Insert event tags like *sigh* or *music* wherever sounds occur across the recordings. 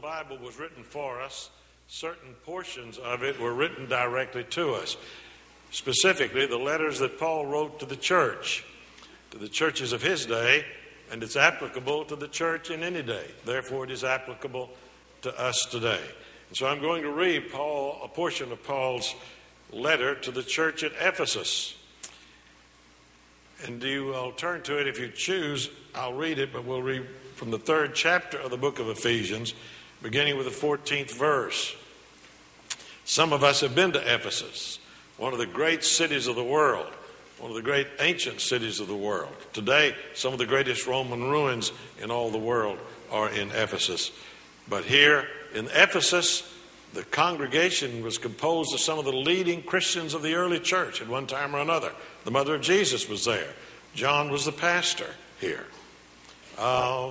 Bible was written for us, certain portions of it were written directly to us. Specifically, the letters that Paul wrote to the church, to the churches of his day, and it's applicable to the church in any day. Therefore, it is applicable to us today. And so I'm going to read Paul, a portion of Paul's letter to the church at Ephesus. And do you will turn to it if you choose. I'll read it, but we'll read from the third chapter of the book of Ephesians, beginning with the 14th verse. Some of us have been to Ephesus, one of the great cities of the world, one of the great ancient cities of the world. Today, some of the greatest Roman ruins in all the world are in Ephesus. But here in Ephesus, the congregation was composed of some of the leading Christians of the early church at one time or another. The mother of Jesus was there. John was the pastor here. Uh,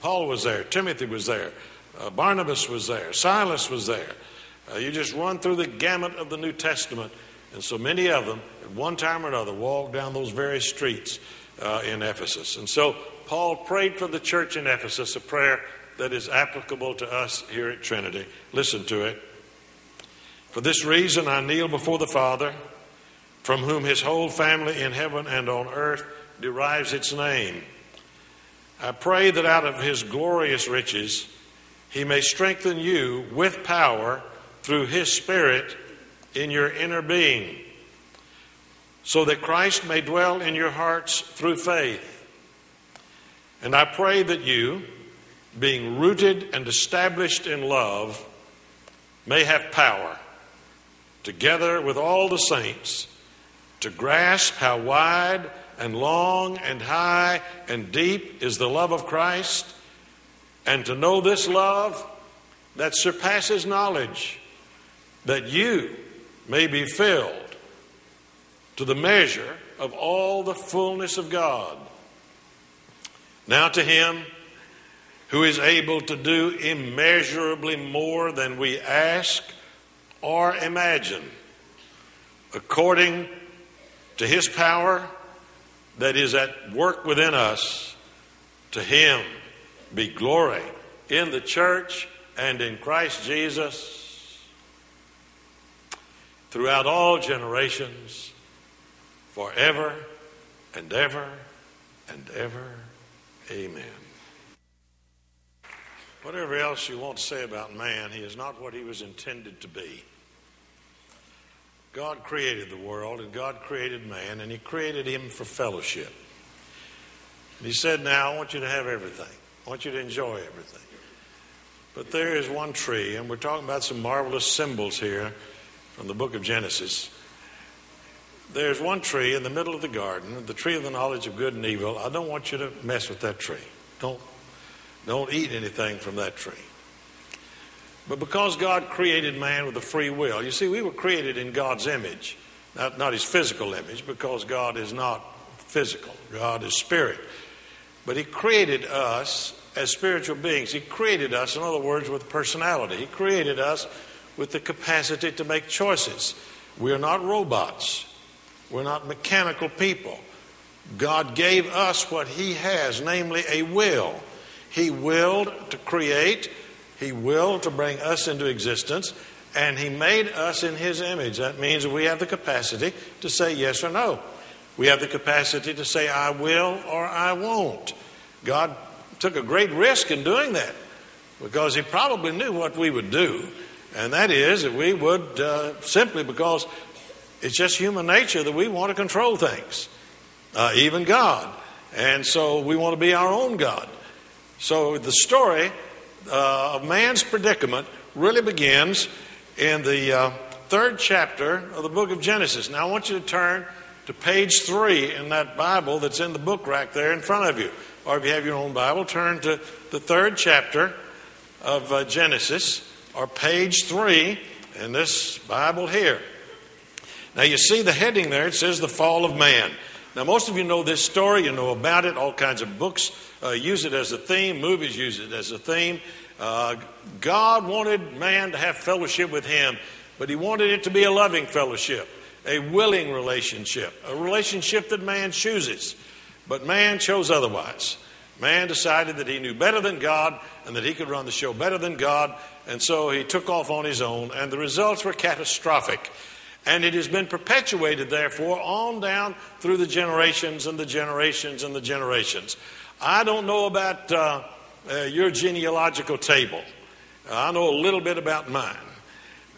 Paul was there. Timothy was there. Uh, Barnabas was there. Silas was there. Uh, you just run through the gamut of the New Testament, and so many of them, at one time or another, walked down those very streets uh, in Ephesus. And so Paul prayed for the church in Ephesus a prayer that is applicable to us here at Trinity. Listen to it. For this reason, I kneel before the Father, from whom his whole family in heaven and on earth derives its name. I pray that out of his glorious riches, he may strengthen you with power through his Spirit in your inner being, so that Christ may dwell in your hearts through faith. And I pray that you, being rooted and established in love, may have power, together with all the saints, to grasp how wide and long and high and deep is the love of Christ, and to know this love that surpasses knowledge, that you may be filled to the measure of all the fullness of God. Now to Him who is able to do immeasurably more than we ask or imagine, according to his power that is at work within us, to him be glory in the church and in Christ Jesus throughout all generations, forever and ever and ever. Amen. Whatever else you want to say about man, he is not what he was intended to be. God created the world and God created man, and he created him for fellowship. And he said, Now, I want you to have everything, I want you to enjoy everything. But there is one tree, and we're talking about some marvelous symbols here from the book of Genesis. There's one tree in the middle of the garden, the tree of the knowledge of good and evil. I don't want you to mess with that tree. Don't don't eat anything from that tree. But because God created man with a free will, you see, we were created in God's image, not, not his physical image, because God is not physical, God is spirit. But he created us as spiritual beings. He created us, in other words, with personality. He created us with the capacity to make choices. We are not robots, we're not mechanical people. God gave us what He has, namely a will. He willed to create, He willed to bring us into existence, and He made us in His image. That means we have the capacity to say yes or no. We have the capacity to say, I will or I won't. God took a great risk in doing that because He probably knew what we would do, and that is that we would uh, simply because it's just human nature that we want to control things, uh, even God. And so we want to be our own God. So the story uh, of man's predicament really begins in the uh, third chapter of the book of Genesis. Now I want you to turn to page three in that Bible that's in the book rack there in front of you. Or if you have your own Bible, turn to the third chapter of uh, Genesis, or page three in this Bible here. Now you see the heading there, it says the fall of man. Now, most of you know this story, you know about it, all kinds of books uh, use it as a theme, movies use it as a theme. Uh, God wanted man to have fellowship with Him, but He wanted it to be a loving fellowship, a willing relationship, a relationship that man chooses. But man chose otherwise. Man decided that he knew better than God and that he could run the show better than God, and so he took off on his own, and the results were catastrophic. And it has been perpetuated, therefore, on down through the generations and the generations and the generations. I don't know about uh, uh, your genealogical table. I know a little bit about mine.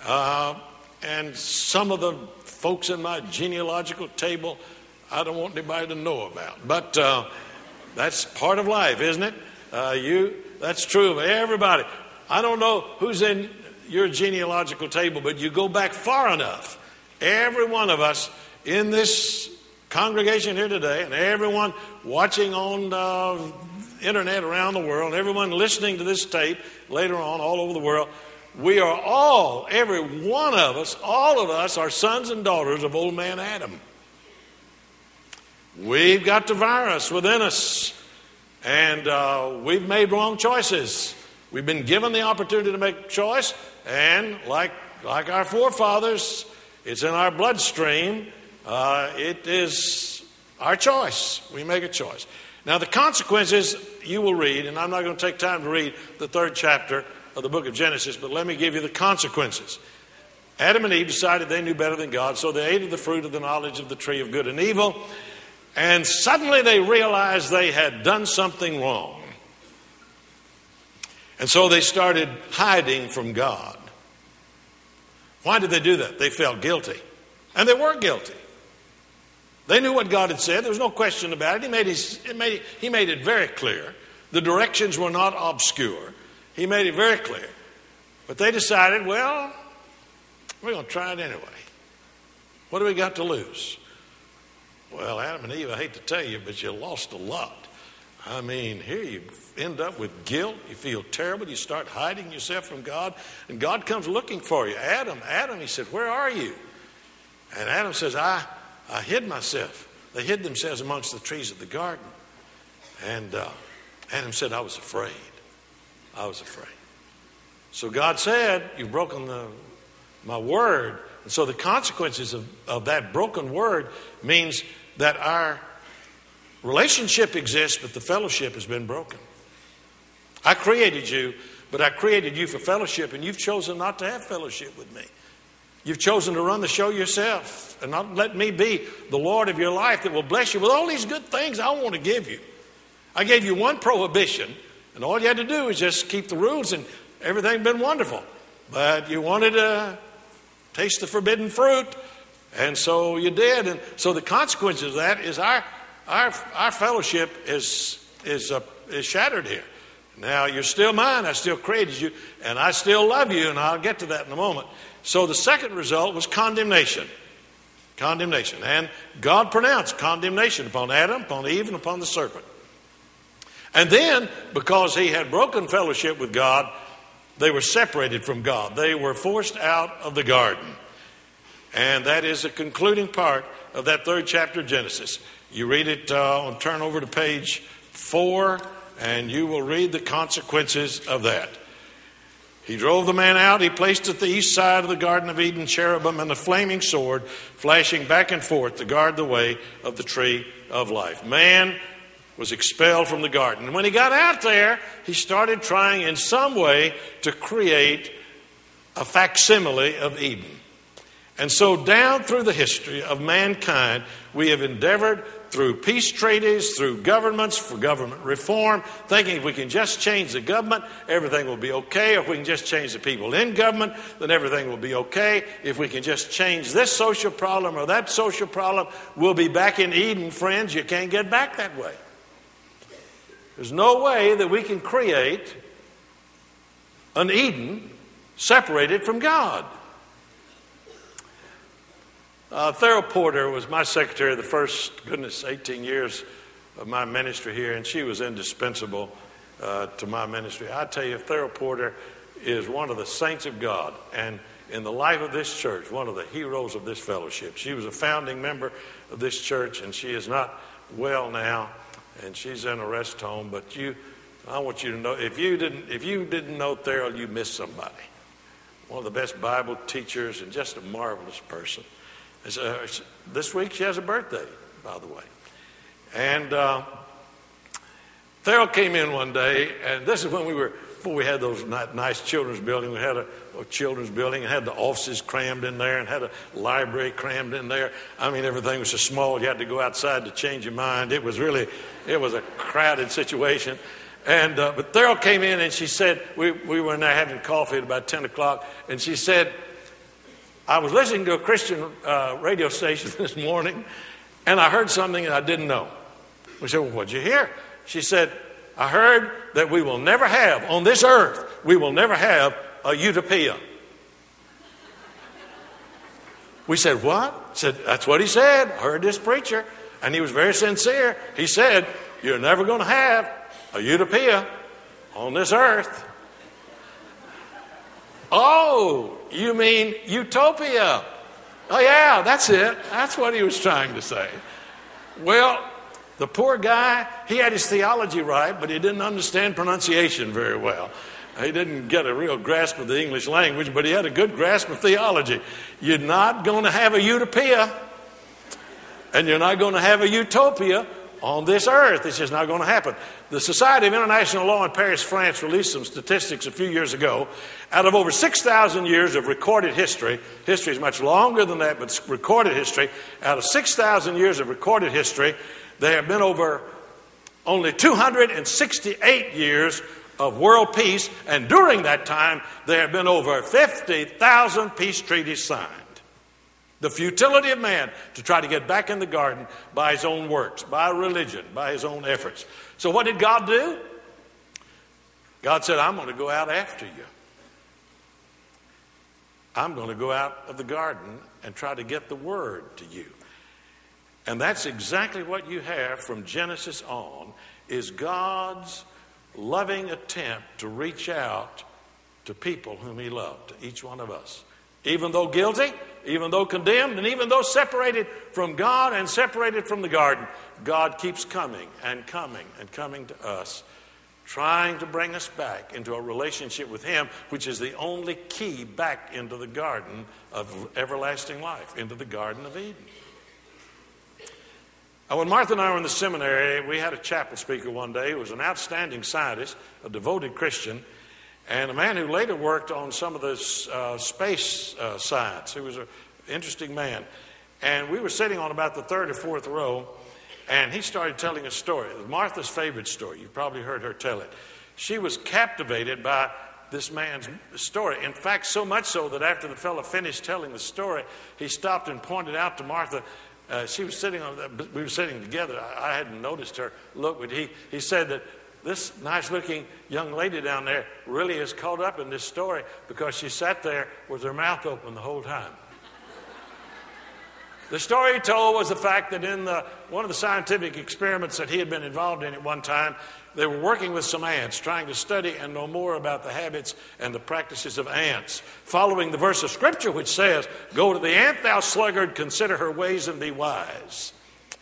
Uh, and some of the folks in my genealogical table, I don't want anybody to know about. But uh, that's part of life, isn't it? Uh, you, that's true of everybody. I don't know who's in your genealogical table, but you go back far enough. Every one of us in this congregation here today, and everyone watching on the internet around the world, everyone listening to this tape later on all over the world, we are all, every one of us, all of us are sons and daughters of old man Adam. We've got the virus within us, and uh, we've made wrong choices. We've been given the opportunity to make choice, and like, like our forefathers, it's in our bloodstream. Uh, it is our choice. We make a choice. Now, the consequences you will read, and I'm not going to take time to read the third chapter of the book of Genesis, but let me give you the consequences. Adam and Eve decided they knew better than God, so they ate of the fruit of the knowledge of the tree of good and evil, and suddenly they realized they had done something wrong. And so they started hiding from God. Why did they do that? They felt guilty. And they were guilty. They knew what God had said. There was no question about it. He made, his, made, he made it very clear. The directions were not obscure. He made it very clear. But they decided, well, we're going to try it anyway. What do we got to lose? Well, Adam and Eve, I hate to tell you, but you lost a lot. I mean, here you end up with guilt. You feel terrible. You start hiding yourself from God. And God comes looking for you. Adam, Adam, he said, Where are you? And Adam says, I, I hid myself. They hid themselves amongst the trees of the garden. And uh, Adam said, I was afraid. I was afraid. So God said, You've broken the, my word. And so the consequences of, of that broken word means that our relationship exists, but the fellowship has been broken. I created you, but I created you for fellowship, and you've chosen not to have fellowship with me. You've chosen to run the show yourself and not let me be the Lord of your life that will bless you with all these good things I want to give you. I gave you one prohibition, and all you had to do was just keep the rules, and everything had been wonderful. But you wanted to taste the forbidden fruit, and so you did. And so the consequence of that is our our our fellowship is is uh, is shattered here. Now you're still mine. I still created you, and I still love you, and I'll get to that in a moment. So the second result was condemnation. Condemnation. And God pronounced condemnation upon Adam, upon Eve, and upon the serpent. And then, because he had broken fellowship with God, they were separated from God. They were forced out of the garden. And that is the concluding part of that third chapter of Genesis. You read it, uh, turn over to page four, and you will read the consequences of that. He drove the man out. He placed at the east side of the Garden of Eden cherubim and a flaming sword flashing back and forth to guard the way of the tree of life. Man was expelled from the garden. And when he got out there, he started trying in some way to create a facsimile of Eden. And so, down through the history of mankind, we have endeavored through peace treaties, through governments, for government reform, thinking if we can just change the government, everything will be okay. If we can just change the people in government, then everything will be okay. If we can just change this social problem or that social problem, we'll be back in Eden, friends. You can't get back that way. There's no way that we can create an Eden separated from God. Uh, Thera Porter was my secretary the first, goodness, 18 years of my ministry here, and she was indispensable uh, to my ministry. I tell you, Thera Porter is one of the saints of God, and in the life of this church, one of the heroes of this fellowship. She was a founding member of this church, and she is not well now and she's in a rest home. But you, I want you to know if you didn't if you didn't know Thera, you missed somebody. One of the best Bible teachers and just a marvelous person. Uh, this week she has a birthday, by the way, and uh, came in one day, and this is when we were, before we had those nice children's building, we had a, a children's building and had the offices crammed in there and had a library crammed in there. I mean, everything was so small, you had to go outside to change your mind. It was really, it was a crowded situation. And, uh, but Theron came in and she said, we, we were in there having coffee at about 10 o'clock, and she said, I was listening to a Christian uh, radio station *laughs* this morning, and I heard something that I didn't know. We said, Well, what'd you hear? She said, I heard that we will never have, on this earth, we will never have a utopia. We said, What? said, That's what he said. I heard this preacher. And he was very sincere. He said, You're never going to have a utopia on this earth. Oh, you mean utopia? Oh, yeah, that's it. That's what he was trying to say. Well, the poor guy, he had his theology right, but he didn't understand pronunciation very well. He didn't get a real grasp of the English language, but he had a good grasp of theology. You're not going to have a utopia, and you're not going to have a utopia on this earth. It's just not going to happen. The Society of International Law in Paris, France released some statistics a few years ago. Out of over 6,000 years of recorded history, history is much longer than that, but recorded history, out of 6,000 years of recorded history, there have been over only 268 years of world peace, and during that time, there have been over 50,000 peace treaties signed. The futility of man to try to get back in the garden by his own works, by religion, by his own efforts. So, what did God do? God said, I'm going to go out after you. I'm going to go out of the garden and try to get the word to you. And that's exactly what you have from Genesis on is God's loving attempt to reach out to people whom he loved, to each one of us. Even though guilty, even though condemned, and even though separated from God and separated from the garden, God keeps coming and coming and coming to us, trying to bring us back into a relationship with Him, which is the only key back into the garden of everlasting life, into the Garden of Eden. Now, when Martha and I were in the seminary, we had a chapel speaker one day who was an outstanding scientist, a devoted Christian, and a man who later worked on some of the uh, space uh, science. He was an interesting man. And we were sitting on about the third or fourth row, and he started telling a story. Martha's favorite story. You've probably heard her tell it. She was captivated by this man's story. In fact, so much so that after the fellow finished telling the story, he stopped and pointed out to Martha uh, she was sitting on, we were sitting together. I, I hadn't noticed her look, but he, he said that this nice looking young lady down there really is caught up in this story because she sat there with her mouth open the whole time. The story he told was the fact that in the, one of the scientific experiments that he had been involved in at one time, they were working with some ants, trying to study and know more about the habits and the practices of ants, following the verse of Scripture which says, Go to the ant, thou sluggard, consider her ways and be wise.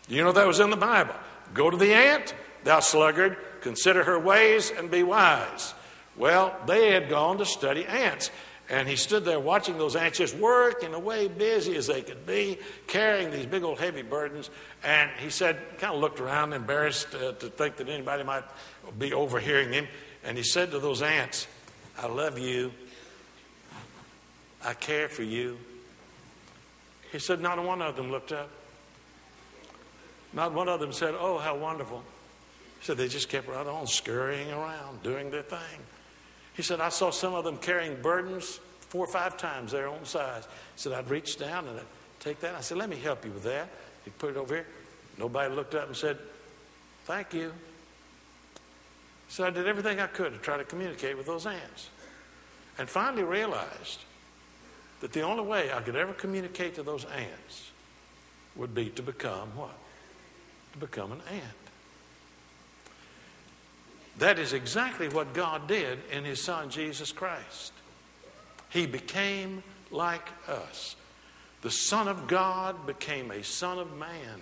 Do you know that was in the Bible? Go to the ant, thou sluggard, consider her ways and be wise. Well, they had gone to study ants. And he stood there watching those ants just work in a way, busy as they could be, carrying these big old heavy burdens. And he said, kind of looked around, embarrassed uh, to think that anybody might be overhearing him. And he said to those ants, I love you. I care for you. He said, not one of them looked up. Not one of them said, Oh, how wonderful. He said, They just kept right on scurrying around, doing their thing. He said, I saw some of them carrying burdens four or five times their own size. He said, I'd reach down and I'd take that. I said, Let me help you with that. He put it over here. Nobody looked up and said, Thank you. So I did everything I could to try to communicate with those ants. And finally realized that the only way I could ever communicate to those ants would be to become what? To become an ant. That is exactly what God did in His Son, Jesus Christ. He became like us. The Son of God became a Son of Man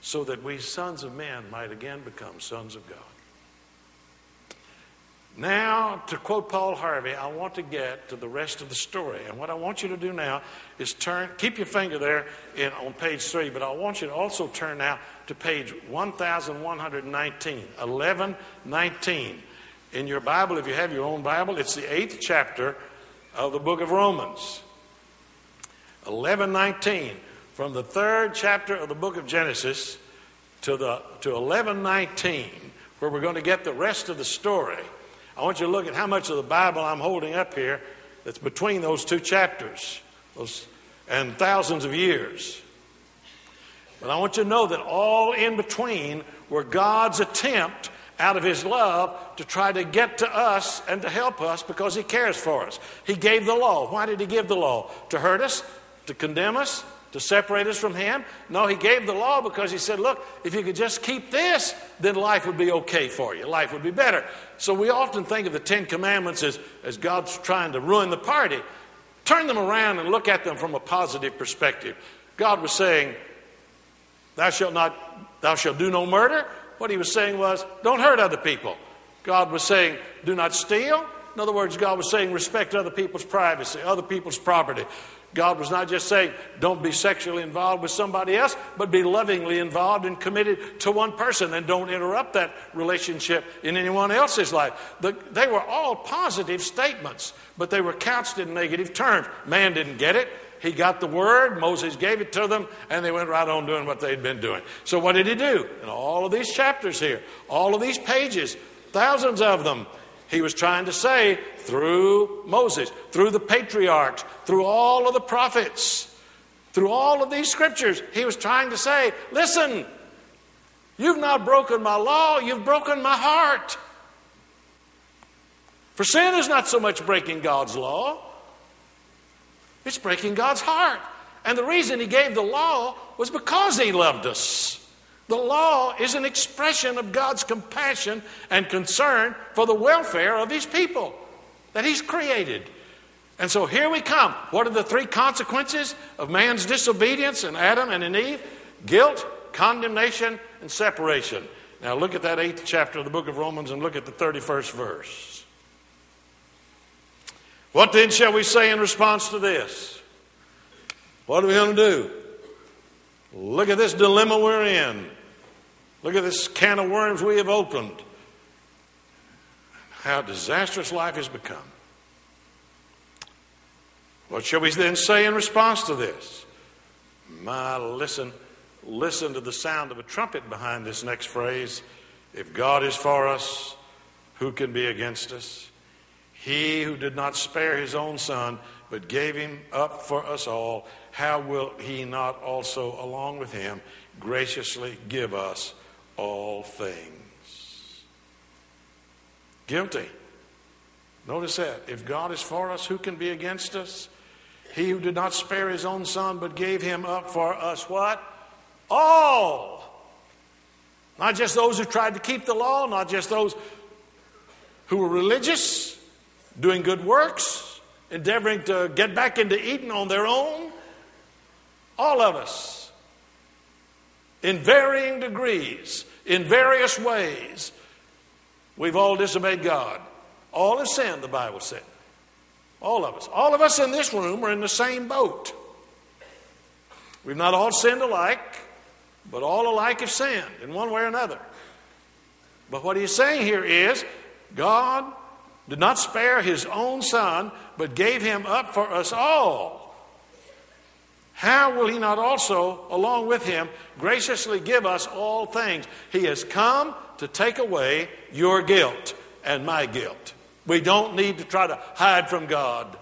so that we, sons of men, might again become sons of God. Now, to quote Paul Harvey, I want to get to the rest of the story. And what I want you to do now is turn, keep your finger there in, on page three, but I want you to also turn now to page 1119, 1119. In your Bible, if you have your own Bible, it's the eighth chapter of the book of Romans. 1119, from the third chapter of the book of Genesis to, the, to 1119, where we're going to get the rest of the story. I want you to look at how much of the Bible I'm holding up here that's between those two chapters those, and thousands of years. But I want you to know that all in between were God's attempt out of His love to try to get to us and to help us because He cares for us. He gave the law. Why did He give the law? To hurt us? To condemn us? to separate us from Him. No, He gave the law because He said, Look, if you could just keep this, then life would be okay for you. Life would be better. So we often think of the Ten Commandments as, as God's trying to ruin the party. Turn them around and look at them from a positive perspective. God was saying, Thou shalt not, thou shalt do no murder. What he was saying was, Don't hurt other people. God was saying, Do not steal. In other words, God was saying, respect other people's privacy, other people's property. God was not just saying, don't be sexually involved with somebody else, but be lovingly involved and committed to one person and don't interrupt that relationship in anyone else's life. The, they were all positive statements, but they were couched in negative terms. Man didn't get it. He got the word, Moses gave it to them, and they went right on doing what they'd been doing. So, what did he do? In all of these chapters here, all of these pages, thousands of them, he was trying to say through Moses, through the patriarchs, through all of the prophets, through all of these scriptures, he was trying to say, listen, you've not broken my law, you've broken my heart. For sin is not so much breaking God's law, it's breaking God's heart. And the reason he gave the law was because he loved us. The law is an expression of God's compassion and concern for the welfare of His people that He's created. And so here we come. What are the three consequences of man's disobedience in Adam and in Eve? Guilt, condemnation, and separation. Now look at that eighth chapter of the book of Romans and look at the 31st verse. What then shall we say in response to this? What are we going to do? Look at this dilemma we're in. Look at this can of worms we have opened. How disastrous life has become. What shall we then say in response to this? My, listen, listen to the sound of a trumpet behind this next phrase. If God is for us, who can be against us? He who did not spare his own son, but gave him up for us all, how will he not also, along with him, graciously give us all things? Guilty. Notice that. If God is for us, who can be against us? He who did not spare his own son, but gave him up for us what? All. Not just those who tried to keep the law, not just those who were religious, doing good works, endeavoring to get back into Eden on their own. All of us, in varying degrees, in various ways, we've all disobeyed God. All have sinned, the Bible said. All of us. All of us in this room are in the same boat. We've not all sinned alike, but all alike have sinned in one way or another. But what he's saying here is God did not spare his own son, but gave him up for us all. How will he not also, along with him, graciously give us all things? He has come to take away your guilt and my guilt. We don't need to try to hide from God.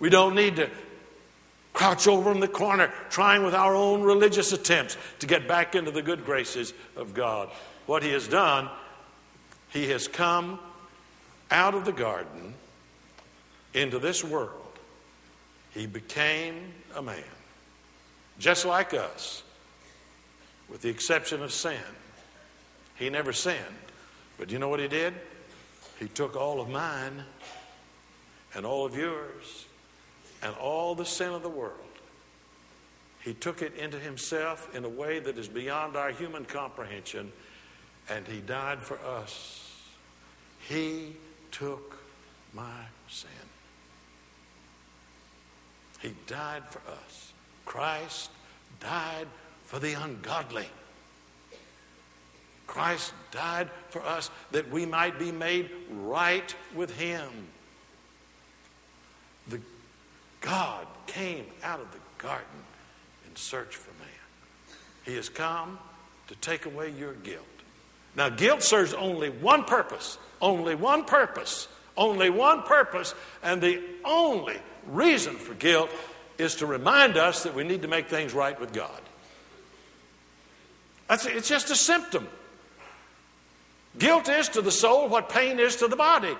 We don't need to crouch over in the corner trying with our own religious attempts to get back into the good graces of God. What he has done, he has come out of the garden into this world. He became a man, just like us, with the exception of sin. He never sinned. But you know what he did? He took all of mine and all of yours and all the sin of the world. He took it into himself in a way that is beyond our human comprehension, and he died for us. He took my sin. He died for us. Christ died for the ungodly. Christ died for us that we might be made right with Him. The God came out of the garden in search for man. He has come to take away your guilt. Now, guilt serves only one purpose, only one purpose, only one purpose, and the only reason for guilt is to remind us that we need to make things right with God. That's, it's just a symptom. Guilt is to the soul what pain is to the body.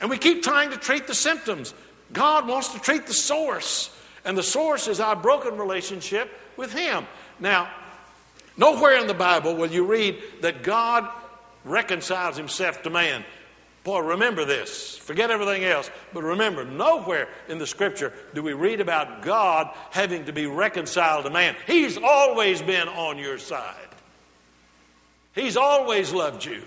And we keep trying to treat the symptoms. God wants to treat the source, and the source is our broken relationship with Him. Now, nowhere in the Bible will you read that God reconciles Himself to man. Boy, remember this. Forget everything else. But remember, nowhere in the Scripture do we read about God having to be reconciled to man. He's always been on your side. He's always loved you.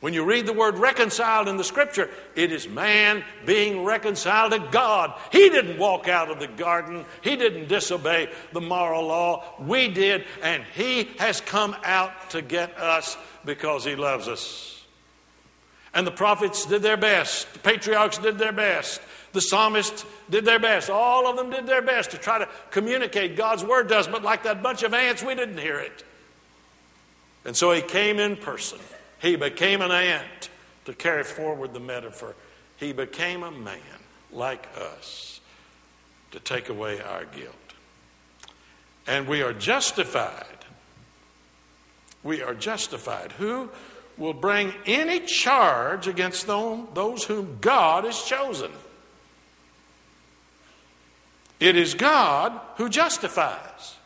When you read the word reconciled in the scripture, it is man being reconciled to God. He didn't walk out of the garden, he didn't disobey the moral law. We did, and he has come out to get us because he loves us. And the prophets did their best, the patriarchs did their best, the psalmists did their best. All of them did their best to try to communicate God's word to us, but like that bunch of ants, we didn't hear it. And so he came in person. He became an ant to carry forward the metaphor. He became a man like us to take away our guilt. And we are justified. We are justified. Who will bring any charge against those whom God has chosen? It is God who justifies.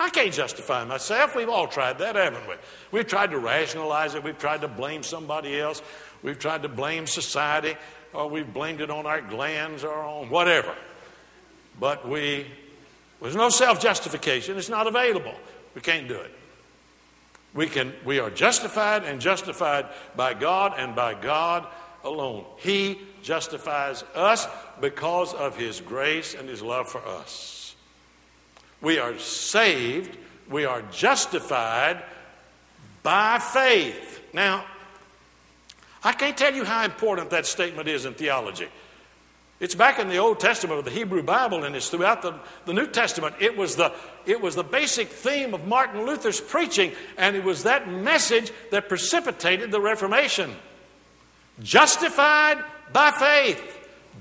I can't justify myself. We've all tried that, haven't we? We've tried to rationalize it. We've tried to blame somebody else. We've tried to blame society, or we've blamed it on our glands or on whatever. But we, there's no self justification. It's not available. We can't do it. We, can, we are justified and justified by God and by God alone. He justifies us because of His grace and His love for us. We are saved, we are justified by faith. Now, I can't tell you how important that statement is in theology. It's back in the Old Testament of the Hebrew Bible, and it's throughout the, the New Testament. It was the, it was the basic theme of Martin Luther's preaching, and it was that message that precipitated the Reformation. Justified by faith.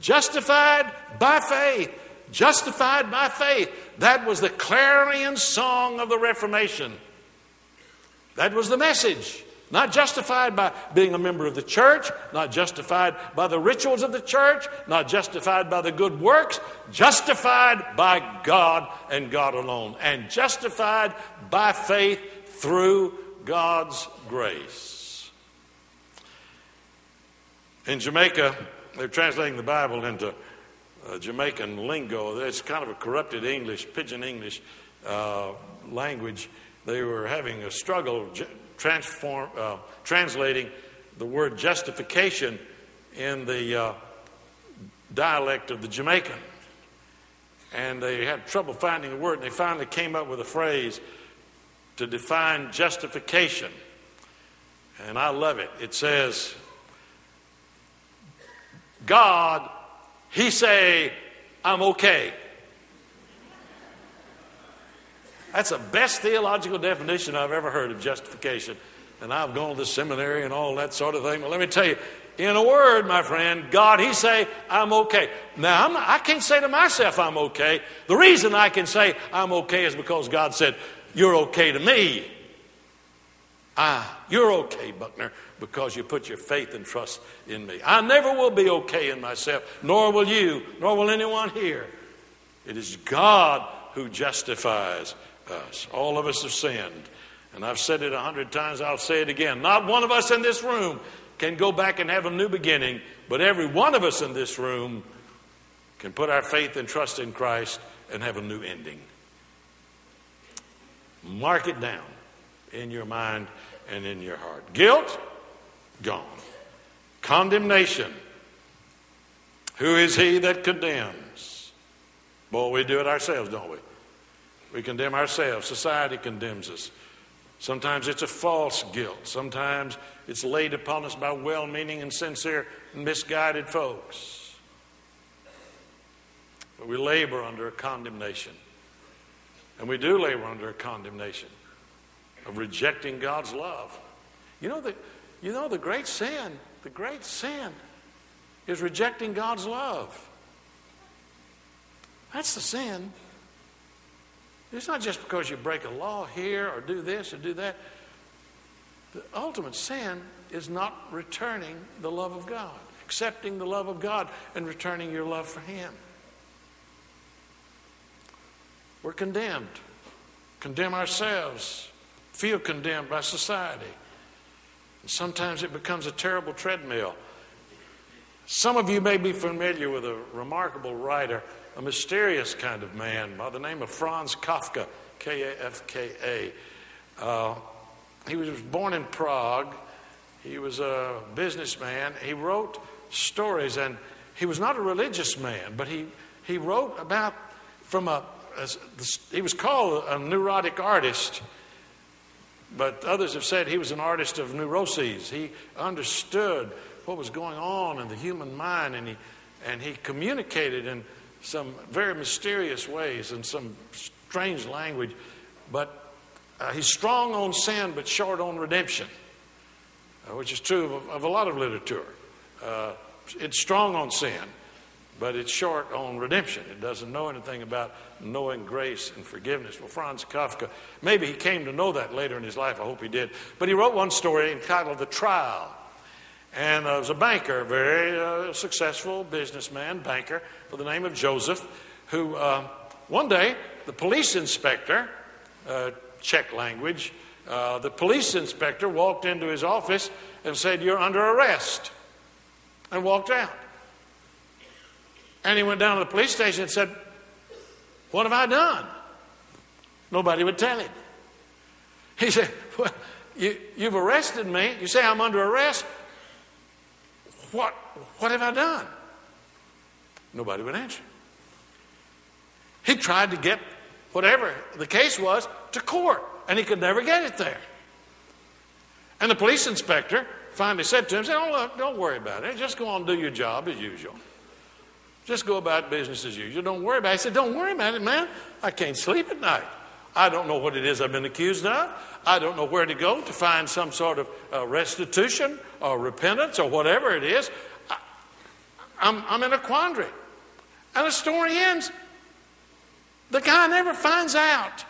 Justified by faith. Justified by faith. That was the clarion song of the Reformation. That was the message. Not justified by being a member of the church, not justified by the rituals of the church, not justified by the good works, justified by God and God alone, and justified by faith through God's grace. In Jamaica, they're translating the Bible into uh, Jamaican lingo. It's kind of a corrupted English, pidgin English uh, language. They were having a struggle transform, uh, translating the word justification in the uh, dialect of the Jamaican. And they had trouble finding a word, and they finally came up with a phrase to define justification. And I love it. It says, God he say, I'm okay. That's the best theological definition I've ever heard of justification. And I've gone to seminary and all that sort of thing. But let me tell you, in a word, my friend, God, He say, I'm okay. Now, I'm I can't say to myself I'm okay. The reason I can say I'm okay is because God said, You're okay to me. Ah, you're okay, Buckner because you put your faith and trust in me. I never will be okay in myself, nor will you, nor will anyone here. It is God who justifies us. All of us have sinned. And I've said it a hundred times, I'll say it again. Not one of us in this room can go back and have a new beginning, but every one of us in this room can put our faith and trust in Christ and have a new ending. Mark it down in your mind and in your heart. Guilt gone. Condemnation. Who is he that condemns? Boy, we do it ourselves, don't we? We condemn ourselves. Society condemns us. Sometimes it's a false guilt. Sometimes it's laid upon us by well meaning and sincere and misguided folks. But we labor under a condemnation. And we do labor under a condemnation of rejecting God's love. You know the, you know the great sin, the great sin is rejecting God's love. That's the sin. It's not just because you break a law here or do this or do that. The ultimate sin is not returning the love of God, accepting the love of God and returning your love for Him. We're condemned, condemn ourselves, feel condemned by society. And sometimes it becomes a terrible treadmill. Some of you may be familiar with a remarkable writer a mysterious kind of man by the name of Franz Kafka, K A F K A. Uh, he was born in Prague. He was a businessman. He wrote stories, and he was not a religious man, but he, he wrote about from a, a he was called a neurotic artist, but others have said he was an artist of neuroses. He understood what was going on in the human mind, and he, and he communicated in some very mysterious ways and some strange language, but uh, he's strong on sin but short on redemption, uh, which is true of, of, a lot of literature. Uh, it's strong on sin, but it's short on redemption. It doesn't know anything about knowing grace and forgiveness. Well, Franz Kafka, maybe he came to know that later in his life. I hope he did. But he wrote one story entitled The Trial. And uh, was a banker, very uh, successful businessman, banker, by the name of Joseph, who uh, one day the police inspector, uh, Czech language, uh, the police inspector walked into his office and said, You're under arrest, and walked out. And he went down to the police station and said, What have I done? Nobody would tell him. He said, well, you, You've arrested me. You say I'm under arrest. What, what have I done? Nobody would answer. He tried to get whatever the case was to court, and he could never get it there. And the police inspector finally said to him, oh, look, don't worry about it. Just go on and do your job as usual. Just go about business as usual. Don't worry about it. He said, Don't worry about it, man. I can't sleep at night. I don't know what it is I've been accused of. I don't know where to go to find some sort of uh, restitution or repentance or whatever it is. I, I'm, I'm in a quandary. And the story ends. The guy never finds out.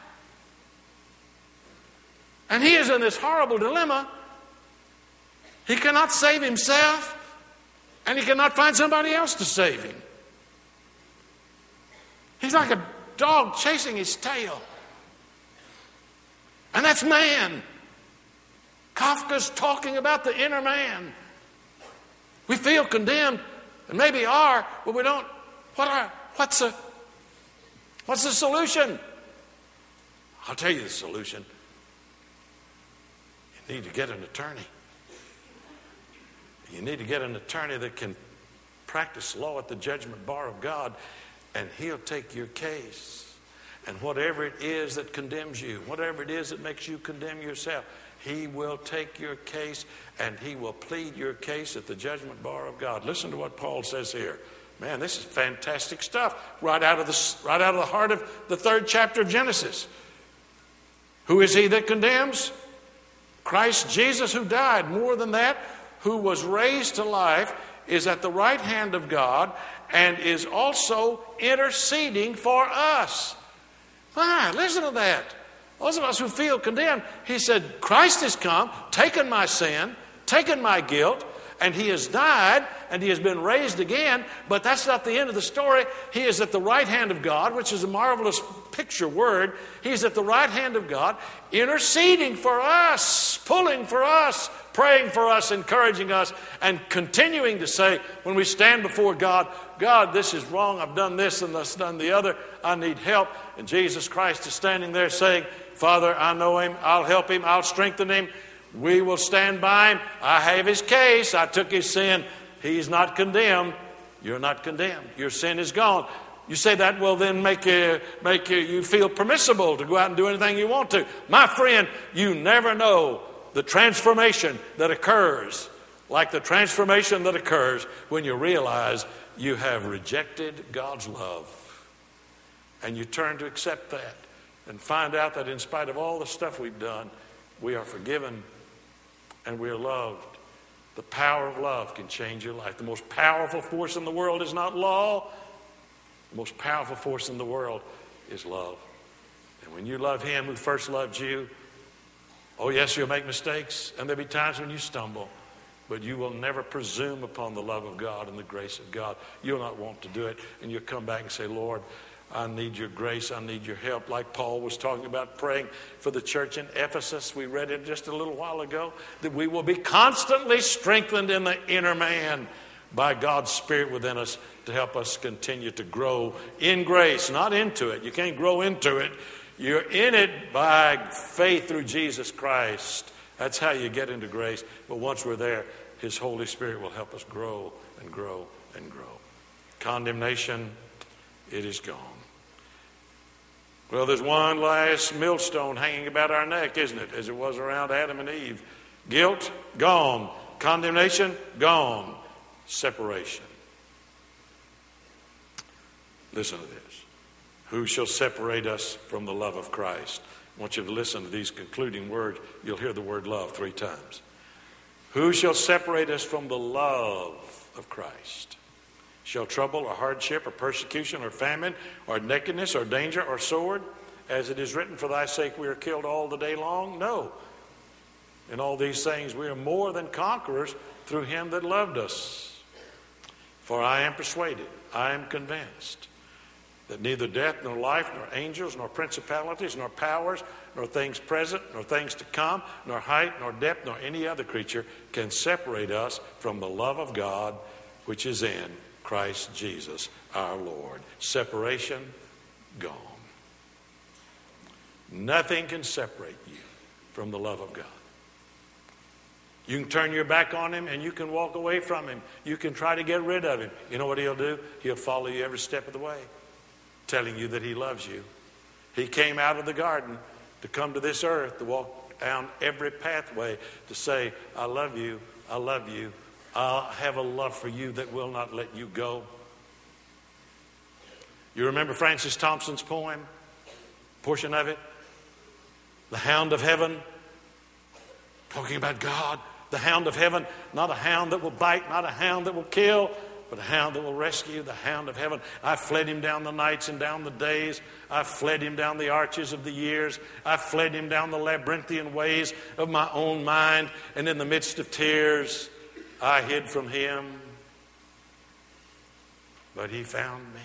And he is in this horrible dilemma. He cannot save himself, and he cannot find somebody else to save him. He's like a dog chasing his tail. And that's man. Kafka's talking about the inner man. We feel condemned, and maybe are, but we don't. What are, what's, what's the solution? I'll tell you the solution. You need to get an attorney. You need to get an attorney that can practice law at the judgment bar of God, and he'll take your case. And whatever it is that condemns you, whatever it is that makes you condemn yourself, he will take your case and he will plead your case at the judgment bar of God. Listen to what Paul says here. Man, this is fantastic stuff right out of the, right out of the heart of the third chapter of Genesis. Who is he that condemns? Christ Jesus, who died. More than that, who was raised to life, is at the right hand of God and is also interceding for us. Why? Listen to that. Those of us who feel condemned, he said, Christ has come, taken my sin, taken my guilt, and he has died and he has been raised again. But that's not the end of the story. He is at the right hand of God, which is a marvelous picture word. He's at the right hand of God, interceding for us, pulling for us, praying for us, encouraging us, and continuing to say, when we stand before God, God, this is wrong. I've done this and this done the other. I need help. And Jesus Christ is standing there saying, Father, I know him. I'll help him. I'll strengthen him. We will stand by him. I have his case. I took his sin. He's not condemned. You're not condemned. Your sin is gone. You say that will then make, you, make you feel permissible to go out and do anything you want to. My friend, you never know the transformation that occurs, like the transformation that occurs when you realize you have rejected God's love and you turn to accept that and find out that in spite of all the stuff we've done, we are forgiven and we are loved. The power of love can change your life. The most powerful force in the world is not law, the most powerful force in the world is love. And when you love Him who first loved you, oh, yes, you'll make mistakes, and there'll be times when you stumble, but you will never presume upon the love of God and the grace of God. You'll not want to do it, and you'll come back and say, Lord, I need your grace. I need your help. Like Paul was talking about praying for the church in Ephesus. We read it just a little while ago that we will be constantly strengthened in the inner man by God's Spirit within us to help us continue to grow in grace, not into it. You can't grow into it. You're in it by faith through Jesus Christ. That's how you get into grace. But once we're there, His Holy Spirit will help us grow and grow and grow. Condemnation, it is gone. Well, there's one last millstone hanging about our neck, isn't it? As it was around Adam and Eve. Guilt, gone. Condemnation, gone. Separation. Listen to this. Who shall separate us from the love of Christ? I want you to listen to these concluding words. You'll hear the word love three times. Who shall separate us from the love of Christ? Shall trouble or hardship or persecution or famine or nakedness or danger or sword? As it is written, For thy sake we are killed all the day long? No. In all these things we are more than conquerors through him that loved us. For I am persuaded, I am convinced that neither death nor life, nor angels, nor principalities, nor powers, nor things present, nor things to come, nor height, nor depth, nor any other creature can separate us from the love of God which is in Christ Jesus our Lord. Separation, gone. Nothing can separate you from the love of God. You can turn your back on him and you can walk away from him. You can try to get rid of him. You know what he'll do? He'll follow you every step of the way, telling you that he loves you. He came out of the garden to come to this earth to walk down every pathway to say, I love you, I love you, I have a love for you that will not let you go. You remember Francis Thompson's poem? Portion of it? The Hound of Heaven? Talking about God, the Hound of Heaven, not a hound that will bite, not a hound that will kill, but a hound that will rescue, the Hound of Heaven. I fled him down the nights and down the days. I fled him down the arches of the years. I fled him down the labyrinthian ways of my own mind, and in the midst of tears, I hid from him, but he found me.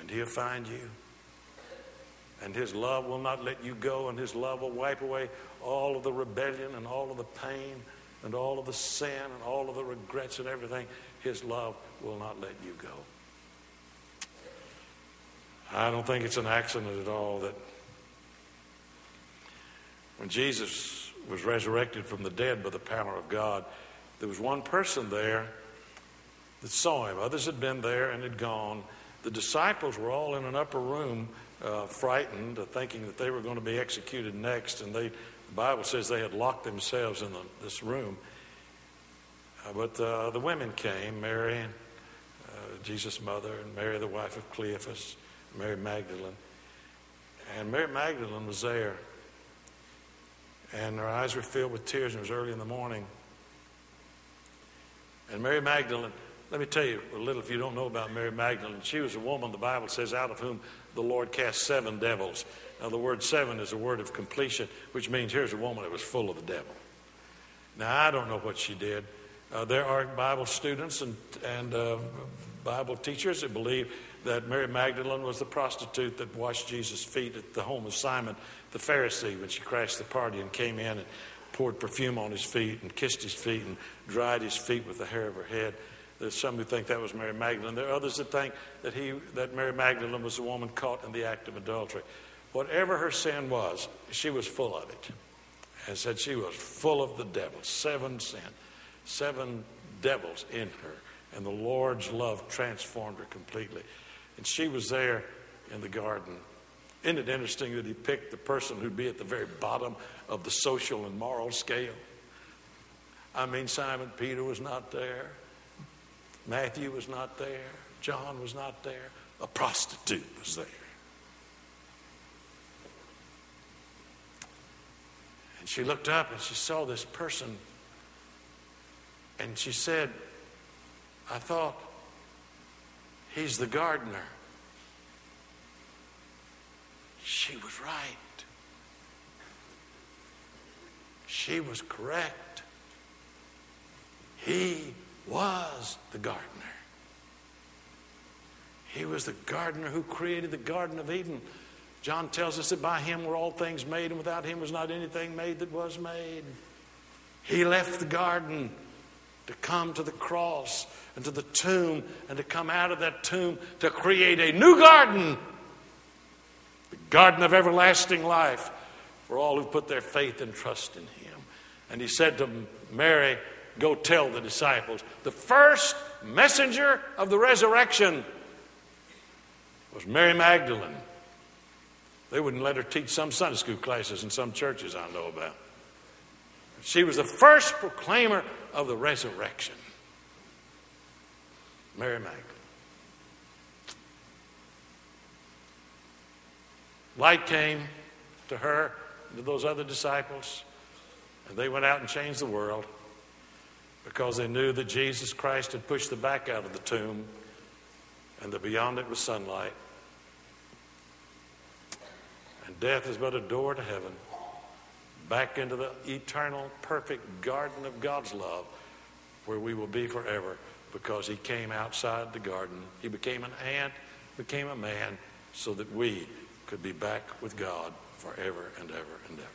And he'll find you. And his love will not let you go, and his love will wipe away all of the rebellion and all of the pain and all of the sin and all of the regrets and everything. His love will not let you go. I don't think it's an accident at all that when Jesus was resurrected from the dead by the power of God. There was one person there that saw him. Others had been there and had gone. The disciples were all in an upper room, uh, frightened, uh, thinking that they were going to be executed next. And they, the Bible says they had locked themselves in the, this room. Uh, but uh, the women came Mary, uh, Jesus' mother, and Mary, the wife of Cleophas, Mary Magdalene. And Mary Magdalene was there and her eyes were filled with tears, and it was early in the morning. And Mary Magdalene, let me tell you a little if you don't know about Mary Magdalene. She was a woman, the Bible says, out of whom the Lord cast seven devils. Now, the word seven is a word of completion, which means here's a woman that was full of the devil. Now, I don't know what she did. Uh, there are Bible students and, and uh, Bible teachers that believe that Mary Magdalene was the prostitute that washed Jesus' feet at the home of Simon the Pharisee when she crashed the party and came in and poured perfume on his feet and kissed his feet and dried his feet with the hair of her head. There's some who think that was Mary Magdalene. There are others that think that, he, that Mary Magdalene was a woman caught in the act of adultery. Whatever her sin was, she was full of it. and said she was full of the devil, seven sin, seven devils in her. And the Lord's love transformed her completely. And she was there in the garden. Isn't it interesting that he picked the person who'd be at the very bottom of the social and moral scale? I mean, Simon Peter was not there, Matthew was not there, John was not there, a prostitute was there. And she looked up and she saw this person and she said, I thought he's the gardener. She was right. She was correct. He was the gardener. He was the gardener who created the Garden of Eden. John tells us that by him were all things made, and without him was not anything made that was made. He left the garden to come to the cross and to the tomb and to come out of that tomb to create a new garden the garden of everlasting life for all who put their faith and trust in him. And he said to Mary, Go tell the disciples. The first messenger of the resurrection was Mary Magdalene. They wouldn't let her teach some Sunday school classes in some churches I know about. She was the first proclaimer of the resurrection. Mary Magdalene. Light came to her and to those other disciples, and they went out and changed the world because they knew that Jesus Christ had pushed the back out of the tomb and that beyond it was sunlight. And death is but a door to heaven back into the eternal, perfect garden of God's love where we will be forever because He came outside the garden. He became an ant, became a man, so that we could be back with God forever and ever and ever.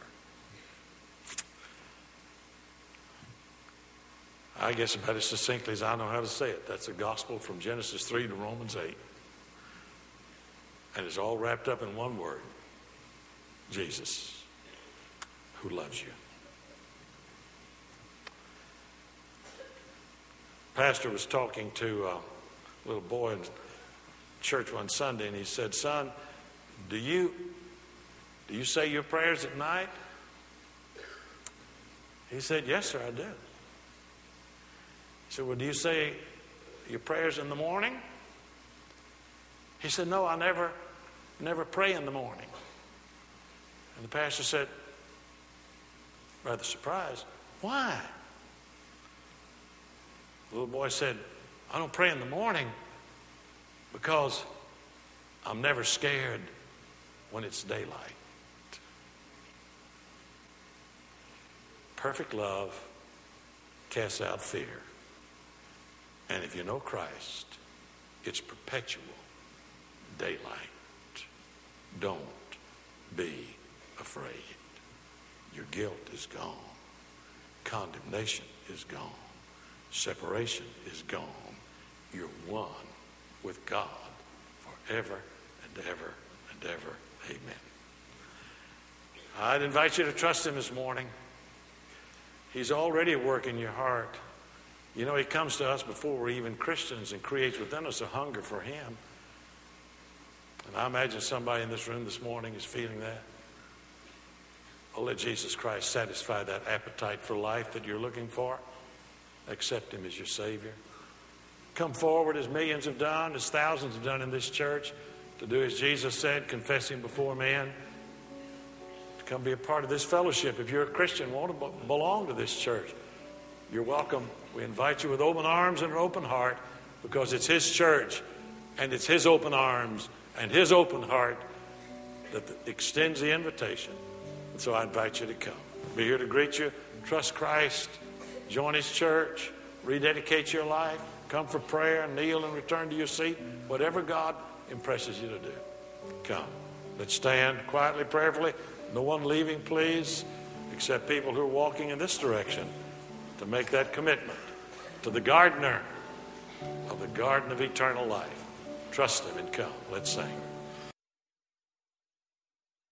I guess about as succinctly as I know how to say it. That's the gospel from Genesis 3 to Romans 8. And it's all wrapped up in one word Jesus who loves you. Pastor was talking to uh, a little boy in church one Sunday, and he said, "Son, do you do you say your prayers at night?" He said, "Yes, sir, I do." He said, "Well, do you say your prayers in the morning?" He said, "No, I never never pray in the morning." And the pastor said, rather surprised. Why? The little boy said, I don't pray in the morning because I'm never scared when it's daylight. Perfect love casts out fear. And if you know Christ, it's perpetual daylight. Don't be afraid. Your guilt is gone. Condemnation is gone. Separation is gone. You're one with God forever and ever and ever. Amen. I'd invite you to trust Him this morning. He's already at work in your heart. You know, He comes to us before we're even Christians and creates within us a hunger for Him. And I imagine somebody in this room this morning is feeling that. Oh, let Jesus Christ satisfy that appetite for life that you're looking for. Accept Him as your Savior. Come forward as millions have done, as thousands have done in this church, to do as Jesus said, confessing before men. To come be a part of this fellowship. If you're a Christian, want to belong to this church, you're welcome. We invite you with open arms and an open heart because it's His church and it's His open arms and His open heart that extends the invitation and so I invite you to come. Be here to greet you. Trust Christ. Join His church. Rededicate your life. Come for prayer. Kneel and return to your seat. Whatever God impresses you to do. Come. Let's stand quietly, prayerfully. No one leaving, please, except people who are walking in this direction to make that commitment to the gardener of the garden of eternal life. Trust Him and come. Let's sing.